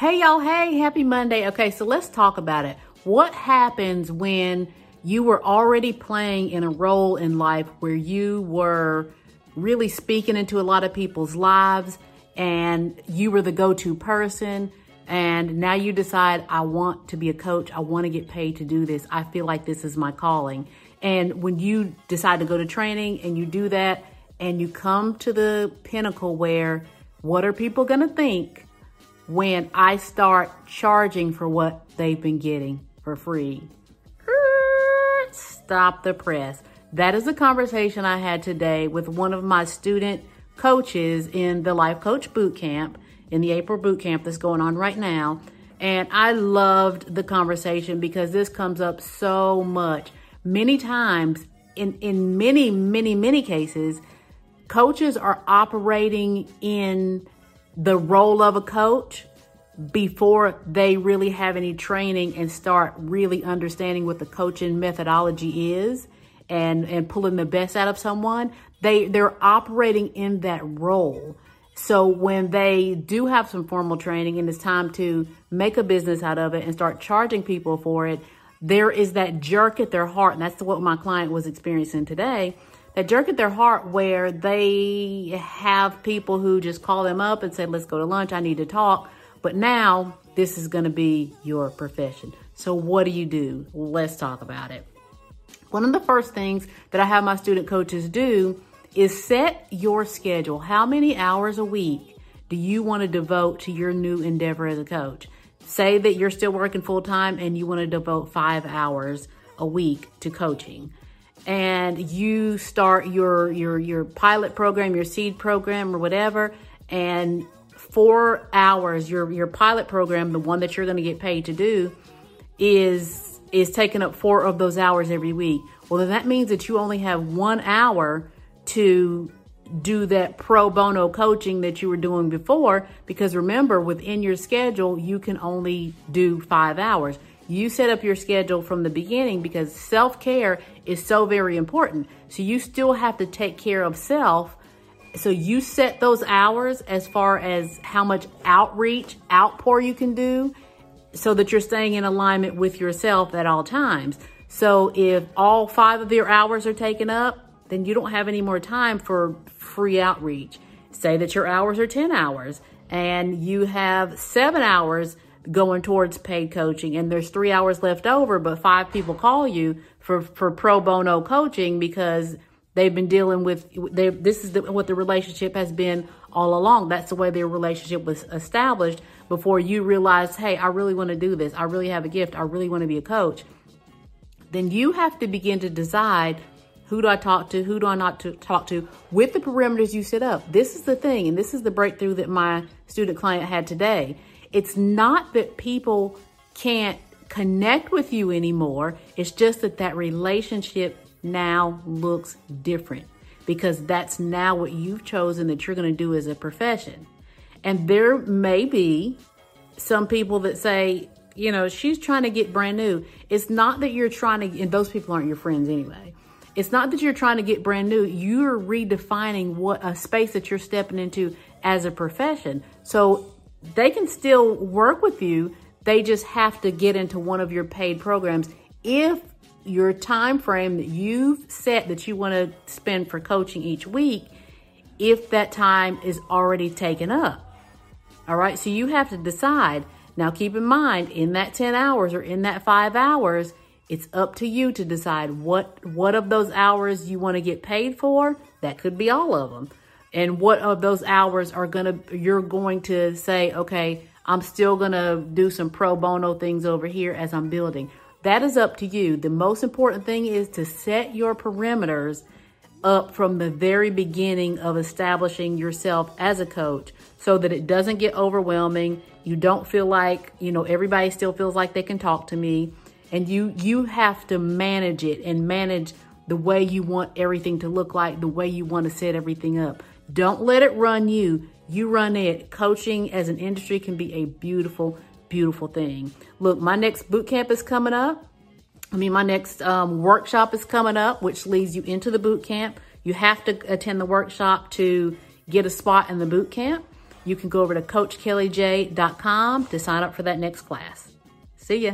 Hey, y'all. Hey, happy Monday. Okay, so let's talk about it. What happens when you were already playing in a role in life where you were really speaking into a lot of people's lives and you were the go to person? And now you decide, I want to be a coach. I want to get paid to do this. I feel like this is my calling. And when you decide to go to training and you do that and you come to the pinnacle where what are people going to think when I start charging for what they've been getting for free? Stop the press. That is a conversation I had today with one of my student coaches in the Life Coach Boot Camp in the April boot camp that's going on right now. And I loved the conversation because this comes up so much. Many times, in, in many, many, many cases, coaches are operating in the role of a coach before they really have any training and start really understanding what the coaching methodology is and and pulling the best out of someone they they're operating in that role so when they do have some formal training and it's time to make a business out of it and start charging people for it, there is that jerk at their heart. And that's what my client was experiencing today. That jerk at their heart where they have people who just call them up and say, let's go to lunch. I need to talk. But now this is going to be your profession. So what do you do? Let's talk about it. One of the first things that I have my student coaches do is set your schedule. How many hours a week do you want to devote to your new endeavor as a coach? Say that you're still working full time and you want to devote five hours a week to coaching. And you start your your your pilot program, your seed program or whatever, and four hours, your your pilot program, the one that you're going to get paid to do, is is taking up four of those hours every week. Well, then that means that you only have one hour to do that pro bono coaching that you were doing before because remember within your schedule you can only do 5 hours. You set up your schedule from the beginning because self-care is so very important. So you still have to take care of self. So you set those hours as far as how much outreach, outpour you can do so that you're staying in alignment with yourself at all times. So if all 5 of your hours are taken up, then you don't have any more time for free outreach. Say that your hours are 10 hours and you have seven hours going towards paid coaching and there's three hours left over, but five people call you for, for pro bono coaching because they've been dealing with they, this is the, what the relationship has been all along. That's the way their relationship was established before you realized, hey, I really want to do this. I really have a gift. I really want to be a coach. Then you have to begin to decide who do I talk to? Who do I not to talk to? With the perimeters you set up. This is the thing, and this is the breakthrough that my student client had today. It's not that people can't connect with you anymore. It's just that that relationship now looks different because that's now what you've chosen that you're going to do as a profession. And there may be some people that say, you know, she's trying to get brand new. It's not that you're trying to, and those people aren't your friends anyway. It's not that you're trying to get brand new. You're redefining what a space that you're stepping into as a profession. So they can still work with you. They just have to get into one of your paid programs if your time frame that you've set that you want to spend for coaching each week, if that time is already taken up. All right, so you have to decide. Now, keep in mind, in that 10 hours or in that five hours, it's up to you to decide what what of those hours you want to get paid for. That could be all of them. And what of those hours are going to you're going to say, "Okay, I'm still going to do some pro bono things over here as I'm building." That is up to you. The most important thing is to set your perimeters up from the very beginning of establishing yourself as a coach so that it doesn't get overwhelming. You don't feel like, you know, everybody still feels like they can talk to me and you you have to manage it and manage the way you want everything to look like, the way you want to set everything up. Don't let it run you. You run it. Coaching as an industry can be a beautiful, beautiful thing. Look, my next boot camp is coming up. I mean, my next um, workshop is coming up, which leads you into the boot camp. You have to attend the workshop to get a spot in the boot camp. you can go over to coachkellyj.com to sign up for that next class. See ya.